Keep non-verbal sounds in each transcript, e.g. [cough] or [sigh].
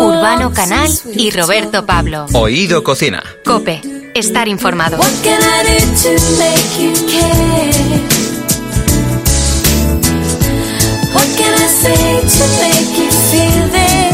Urbano Canal y Roberto Pablo. Oído Cocina. Cope. Estar informado.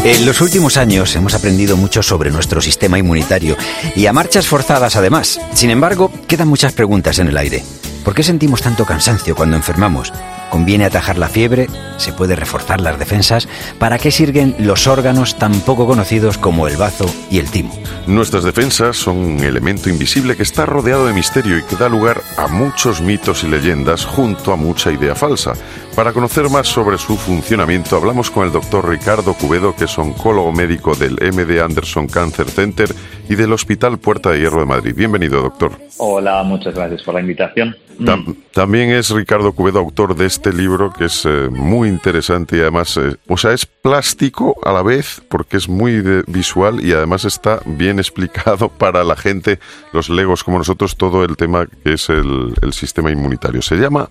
En los últimos años hemos aprendido mucho sobre nuestro sistema inmunitario y a marchas forzadas además. Sin embargo, quedan muchas preguntas en el aire. ¿Por qué sentimos tanto cansancio cuando enfermamos? ¿Conviene atajar la fiebre? ¿Se puede reforzar las defensas? ¿Para qué sirven los órganos tan poco conocidos como el bazo y el timo? Nuestras defensas son un elemento invisible que está rodeado de misterio y que da lugar a muchos mitos y leyendas junto a mucha idea falsa. Para conocer más sobre su funcionamiento hablamos con el doctor Ricardo Cubedo, que es oncólogo médico del MD Anderson Cancer Center y del Hospital Puerta de Hierro de Madrid. Bienvenido, doctor. Hola, muchas gracias por la invitación. también es Ricardo Cubedo autor de este libro que es eh, muy interesante y además, eh, o sea, es plástico a la vez porque es muy visual y además está bien [laughs] explicado para la gente, los legos como nosotros, todo el tema que es el, sistema inmunitario. Se llama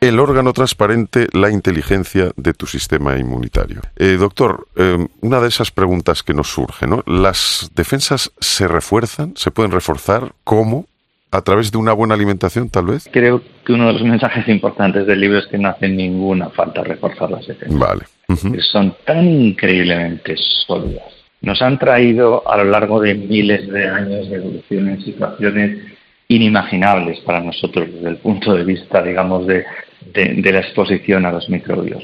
el órgano transparente, la inteligencia de tu sistema inmunitario. Eh, doctor, eh, una de esas preguntas que nos surge, ¿no? ¿Las defensas se refuerzan? ¿Se pueden reforzar? ¿Cómo? ¿A través de una buena alimentación, tal vez? Creo que uno de los mensajes importantes del libro es que no hace ninguna falta reforzar las defensas. Vale. Son tan increíblemente sólidas. Nos han traído a lo largo de miles de años de evolución en situaciones inimaginables para nosotros desde el punto de vista, digamos, de, de, la exposición a los microbios,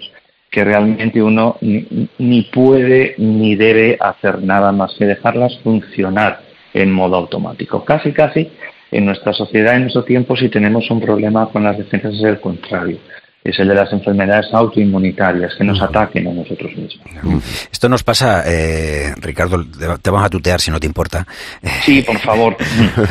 que realmente uno ni, puede ni debe hacer nada más que dejarlas funcionar en modo automático. Casi, casi en nuestra sociedad, en nuestro tiempo, si tenemos un problema con las defensas es el contrario es el de las enfermedades autoinmunitarias que nos ataquen a nosotros mismos. Esto nos pasa, eh, Ricardo, te vamos a tutear si no te importa. Sí, por favor.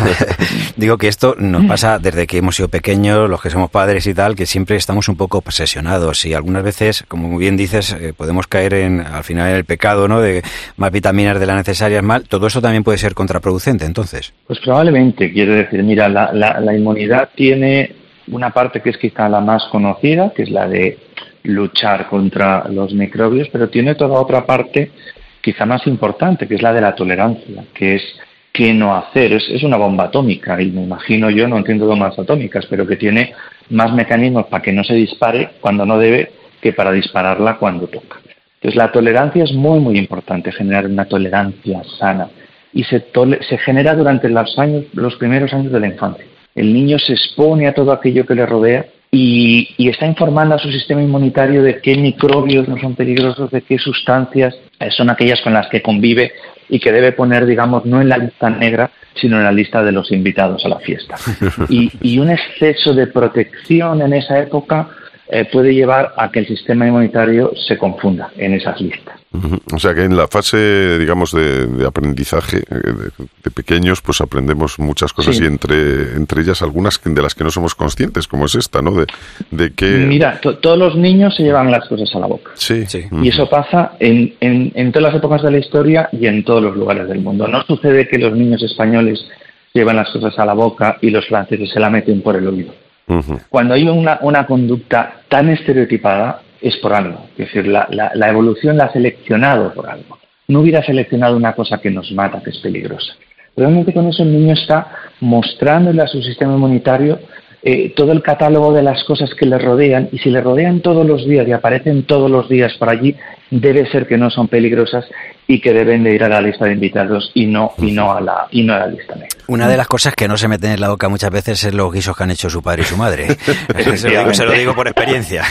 [laughs] Digo que esto nos pasa desde que hemos sido pequeños, los que somos padres y tal, que siempre estamos un poco obsesionados y algunas veces, como muy bien dices, eh, podemos caer en, al final en el pecado, ¿no? De más vitaminas de las necesarias, mal. Todo eso también puede ser contraproducente, entonces. Pues probablemente, quiero decir, mira, la, la inmunidad tiene una parte que es quizá la más conocida, que es la de luchar contra los microbios, pero tiene toda otra parte quizá más importante, que es la de la tolerancia, que es qué no hacer. Es, es una bomba atómica y me imagino yo, no entiendo bombas atómicas, pero que tiene más mecanismos para que no se dispare cuando no debe que para dispararla cuando toca. Entonces la tolerancia es muy, muy importante, generar una tolerancia sana y se, se genera durante los, años, los primeros años de la infancia. El niño se expone a todo aquello que le rodea y, está informando a su sistema inmunitario de qué microbios no son peligrosos, de qué sustancias eh, son aquellas con las que convive y que debe poner, digamos, no en la lista negra, sino en la lista de los invitados a la fiesta. y un exceso de protección en esa época eh, puede llevar a que el sistema inmunitario se confunda en esas listas. O sea que en la fase, digamos, de, aprendizaje eh, de, pequeños, pues aprendemos muchas cosas y entre, entre ellas algunas de las que no somos conscientes, como es esta, ¿no? De, de que... Mira, todos los niños se llevan las cosas a la boca. Sí. sí. Y eso pasa en, en, en todas las épocas de la historia y en todos los lugares del mundo. No sucede que los niños españoles llevan las cosas a la boca y los franceses se la meten por el oído. Cuando hay una, una, conducta tan estereotipada es por algo. Es decir, la, la, evolución la ha seleccionado por algo. No hubiera seleccionado una cosa que nos mata, que es peligrosa. Realmente con eso el niño está mostrándole a su sistema inmunitario eh, todo el catálogo de las cosas que le rodean y si le rodean todos los días y aparecen todos los días por allí, debe ser que no son peligrosas y que deben de ir a la lista de invitados y no y no a la y no a la lista negra. Una de las cosas que no se meten en la boca muchas veces es los guisos que han hecho su padre y su madre. [laughs] se, lo digo, por experiencia.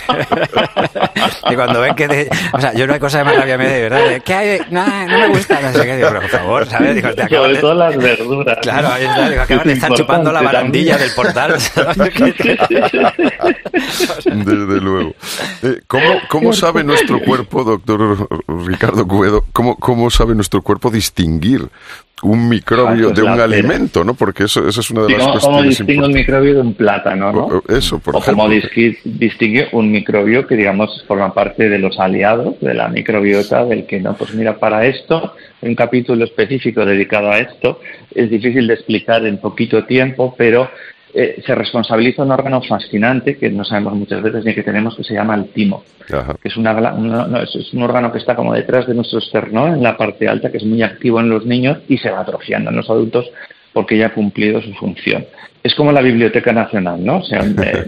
y cuando ven que o sea, yo no hay cosa de más rabia me de verdad, ¿qué hay? No, no me gusta, no sé qué, digo, por favor, ¿sabes? Digo, te Sobre todo las verduras. Claro, ahí está, digo, acabas de estar chupando la barandilla del portal. Desde luego. Eh, ¿Cómo, cómo sabe nuestro cuerpo, doctor Ricardo Cubedo, cómo, cómo sabe nuestro cuerpo distinguir un microbio de un alimento, ¿no? Porque eso, eso es una de las cuestiones ¿Cómo distingue un microbio de un plátano, no? Eso, por o cómo distingue un microbio que, digamos, forma parte de los aliados de la microbiota, del que, no, pues mira, para esto, un capítulo específico dedicado a esto, es difícil de explicar en poquito tiempo, pero eh, se responsabiliza un órgano fascinante que no sabemos muchas veces ni que tenemos, que se llama el timo, que es, una, es un órgano que está como detrás de nuestro esternón, en la parte alta, que es muy activo en los niños y se va atrofiando en los adultos porque ya ha cumplido su función. Es como la Biblioteca Nacional, ¿no? O sea, [laughs] eh,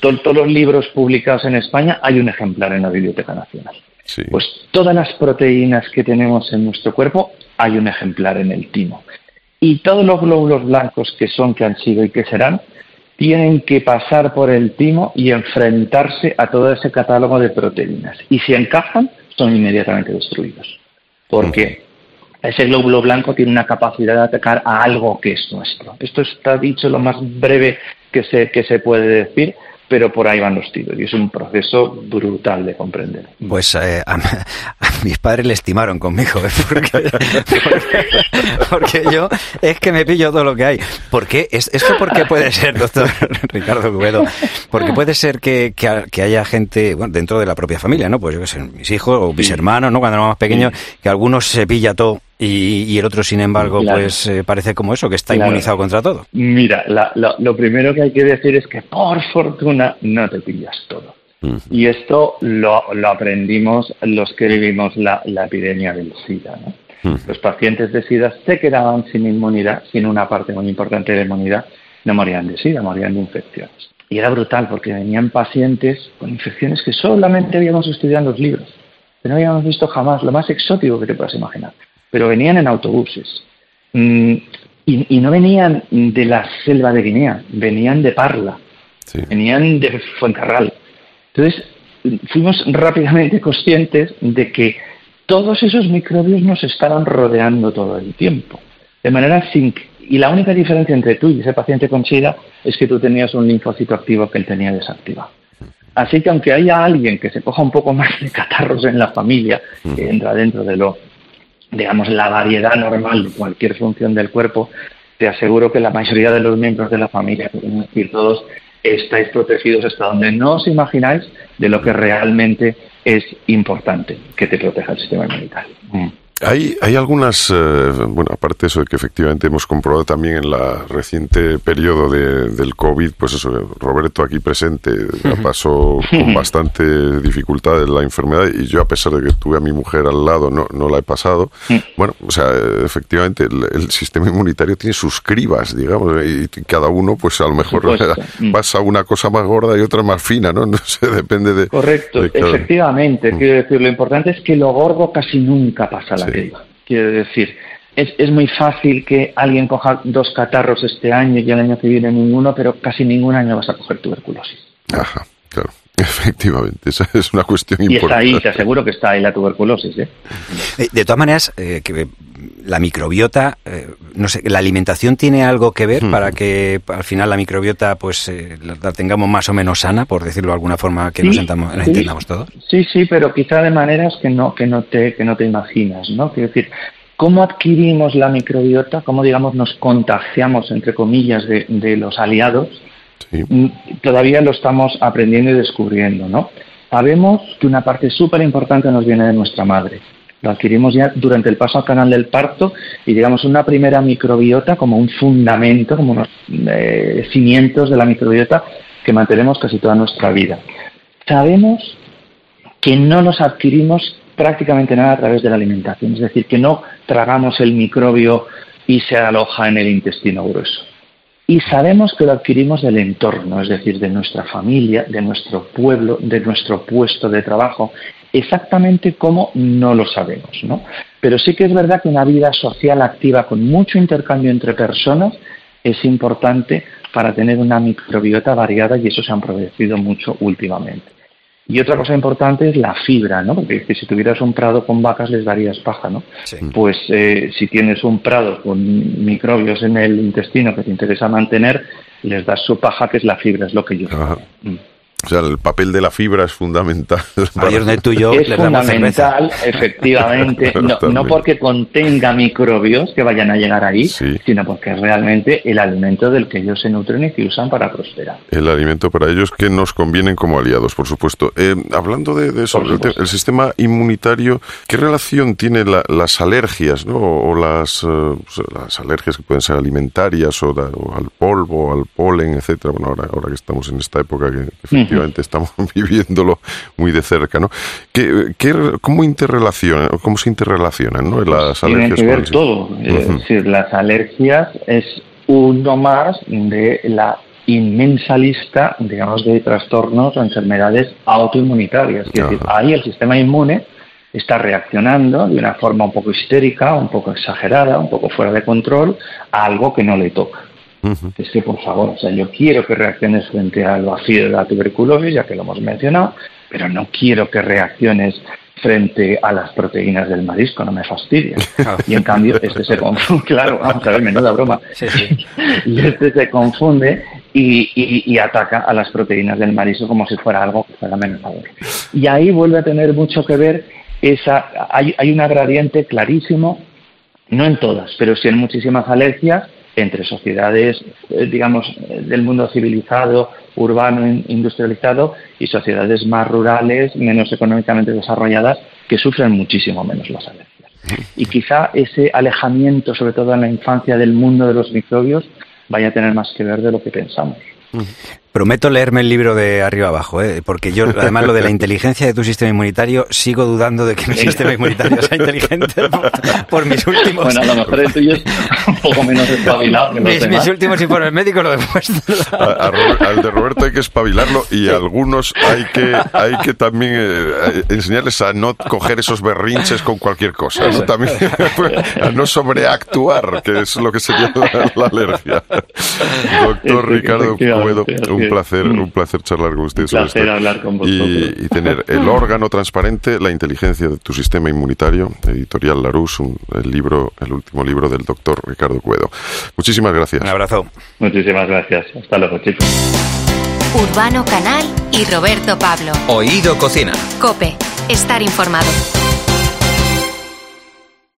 todos los libros publicados en España hay un ejemplar en la Biblioteca Nacional. Pues todas las proteínas que tenemos en nuestro cuerpo hay un ejemplar en el timo. Y todos los glóbulos blancos que son, que han sido y que serán, tienen que pasar por el timo y enfrentarse a todo ese catálogo de proteínas. Y si encajan, son inmediatamente destruidos. Porque ese glóbulo blanco tiene una capacidad de atacar a algo que es nuestro. Esto está dicho lo más breve que se, que se puede decir, pero por ahí van los tiros y es un proceso brutal de comprender. Pues eh, a, [laughs] mis padres le estimaron conmigo, ¿eh? porque, yo es que me pillo todo lo que hay. ¿Por qué? ¿Esto por qué puede ser, doctor [laughs] Ricardo Cubedo? Porque puede ser que, que, haya gente, bueno, dentro de la propia familia, ¿no? Pues yo qué sé, mis hijos o mis hermanos, ¿no? Cuando éramos más pequeños, que algunos se pilla todo y, el otro, sin embargo, pues eh, parece como eso, que está inmunizado contra todo. Mira, lo primero que hay que decir es que por fortuna no te pillas todo. Y esto lo, aprendimos los que vivimos la, epidemia del SIDA. Los pacientes de SIDA se quedaban sin inmunidad, sin una parte muy importante de inmunidad, no morían de SIDA, morían de infecciones. Y era brutal porque venían pacientes con infecciones que solamente habíamos estudiado en los libros, que no habíamos visto jamás, lo más exótico que te puedas imaginar pero venían en autobuses. Mm, y, no venían de la selva de Guinea, venían de Parla, venían de Fuencarral. Entonces, fuimos rápidamente conscientes de que todos esos microbios nos estaban rodeando todo el tiempo. De manera sin y la única diferencia entre tú y ese paciente con SIDA es que tú tenías un linfocito activo que él tenía desactivado. Así que aunque haya alguien que se coja un poco más de catarros en la familia, que entra dentro de lo digamos, la variedad normal de cualquier función del cuerpo, te aseguro que la mayoría de los miembros de la familia, es decir, todos, estáis protegidos hasta donde no os imagináis de lo que realmente es importante que te proteja el sistema inmunitario. Mm. Hay, hay algunas, eh, bueno, aparte de eso de que efectivamente hemos comprobado también en la reciente periodo de, del COVID, pues eso, Roberto aquí presente la pasó con bastante dificultad la enfermedad y yo a pesar de que tuve a mi mujer al lado no, no la he pasado. Bueno, o sea, efectivamente el, sistema inmunitario tiene sus cribas, digamos, y cada uno pues a lo mejor [laughs] mm. pasa una cosa más gorda y otra más fina, ¿no? [laughs] No sé, depende de... Correcto, efectivamente, mm. quiero decir, lo importante es que lo gordo casi nunca pasa la Quiero decir, es, es, muy fácil que alguien coja dos catarros este año y el año que viene ninguno, pero casi ningún año vas a coger tuberculosis. Ajá, claro. [laughs] Efectivamente, esa es una cuestión importante. Y está ahí, te aseguro que está ahí la tuberculosis. ¿eh? eh de todas maneras, eh, que la microbiota, eh, no sé, la alimentación tiene algo que ver para que al final la microbiota pues la tengamos más o menos sana, por decirlo de alguna forma que nos, entendamos todos. Sí, sí, pero quizá de maneras que no que no te que no te imaginas, ¿no? Quiero decir, cómo adquirimos la microbiota, cómo digamos nos contagiamos entre comillas de, de los aliados Mm, todavía lo estamos aprendiendo y descubriendo, ¿no? Sabemos que una parte súper importante nos viene de nuestra madre. Lo adquirimos ya durante el paso al canal del parto y digamos una primera microbiota como un fundamento, como unos eh, cimientos de la microbiota que mantenemos casi toda nuestra vida. Sabemos que no nos adquirimos prácticamente nada a través de la alimentación, es decir, que no tragamos el microbio y se aloja en el intestino grueso. Y sabemos que lo adquirimos del entorno, es decir, de nuestra familia, de nuestro pueblo, de nuestro puesto de trabajo. Exactamente cómo no lo sabemos, ¿no? Pero sí que es verdad que una vida social activa con mucho intercambio entre personas es importante para tener una microbiota variada y eso se ha producido mucho últimamente. Y otra cosa importante es la fibra, ¿no? Porque si tuvieras un prado con vacas les darías paja, ¿no? Pues eh, si tienes un prado con microbios en el intestino que te interesa mantener, les das su paja, que es la fibra, es lo que yo. Mm. O sea, el papel de la fibra es fundamental. [laughs] Donde tú y yo es fundamental, efectivamente, [laughs] no, porque contenga microbios que vayan a llegar ahí, Sí. sino porque es realmente el alimento del que ellos se nutren y que usan para prosperar. El alimento para ellos que nos convienen como aliados, por supuesto. Eh, hablando de, de eso, el, sistema inmunitario, ¿qué relación tiene la- las alergias, ¿no? o las, eh, las alergias que pueden ser alimentarias o, da- o al polvo, al polen, etcétera? Bueno, ahora, ahora que estamos en esta época que efectivamente estamos [laughs] viviéndolo muy de cerca, ¿no? ¿Qué, qué- cómo interrelacionan, cómo se interrelacionan, ¿no? Las Tienen alergias que ver todo. Es decir, las alergias es uno más de la inmensa lista, digamos, de trastornos o enfermedades autoinmunitarias. Es decir, ahí el sistema inmune está reaccionando de una forma un poco histérica, un poco exagerada, un poco fuera de control a algo que no le toca. Ujú. Es que, por favor, o sea, yo quiero que reacciones frente al vacío de la tuberculosis, ya que lo hemos mencionado, pero no quiero que reacciones frente a las proteínas del marisco, no me fastidies. Claro. Y en cambio, este se confunde, [laughs] claro, vamos a ver, menuda broma. Sí, sí. [laughs] Y este se confunde y, y- y ataca a las proteínas del marisco como si fuera algo que fuera amenazador. Y ahí vuelve a tener mucho que ver esa, hay, hay un gradiente clarísimo no en todas, pero sí en muchísimas alergias entre sociedades, eh, digamos, del mundo civilizado, urbano, in- industrializado y sociedades más rurales, menos económicamente desarrolladas, que sufren muchísimo menos las alergias. [laughs] Y quizá ese alejamiento, sobre todo en la infancia, del mundo de los microbios, vaya a tener más que ver de lo que pensamos. Prometo leerme el libro de arriba abajo, ¿eh? porque yo, además, lo de la inteligencia de tu sistema inmunitario, sigo dudando de que mi sistema inmunitario sea inteligente por, por mis últimos, Bueno, a lo mejor el tuyo es un poco menos espabilado que los mis, mis demás. últimos informes médicos lo demuestran. A- a Robert- al de Roberto hay que espabilarlo y a algunos hay que hay que también eh, enseñarles a no coger esos berrinches con cualquier cosa, ¿no? También a no sobreactuar, que es lo que sería la, la alergia. [laughs] Doctor Ricardo Cuedo, un placer, un placer charlar con usted Un sobre placer esto hablar con y, vosotros. y tener [laughs] el órgano transparente, la inteligencia de tu sistema inmunitario, editorial Larus, un- el libro, el último libro del doctor Ricardo Cuedo. Muchísimas gracias. Un abrazo. Muchísimas gracias. Hasta luego, chicos. Urbano Canal y Roberto Pablo. Oído Cocina. Cope, estar informado.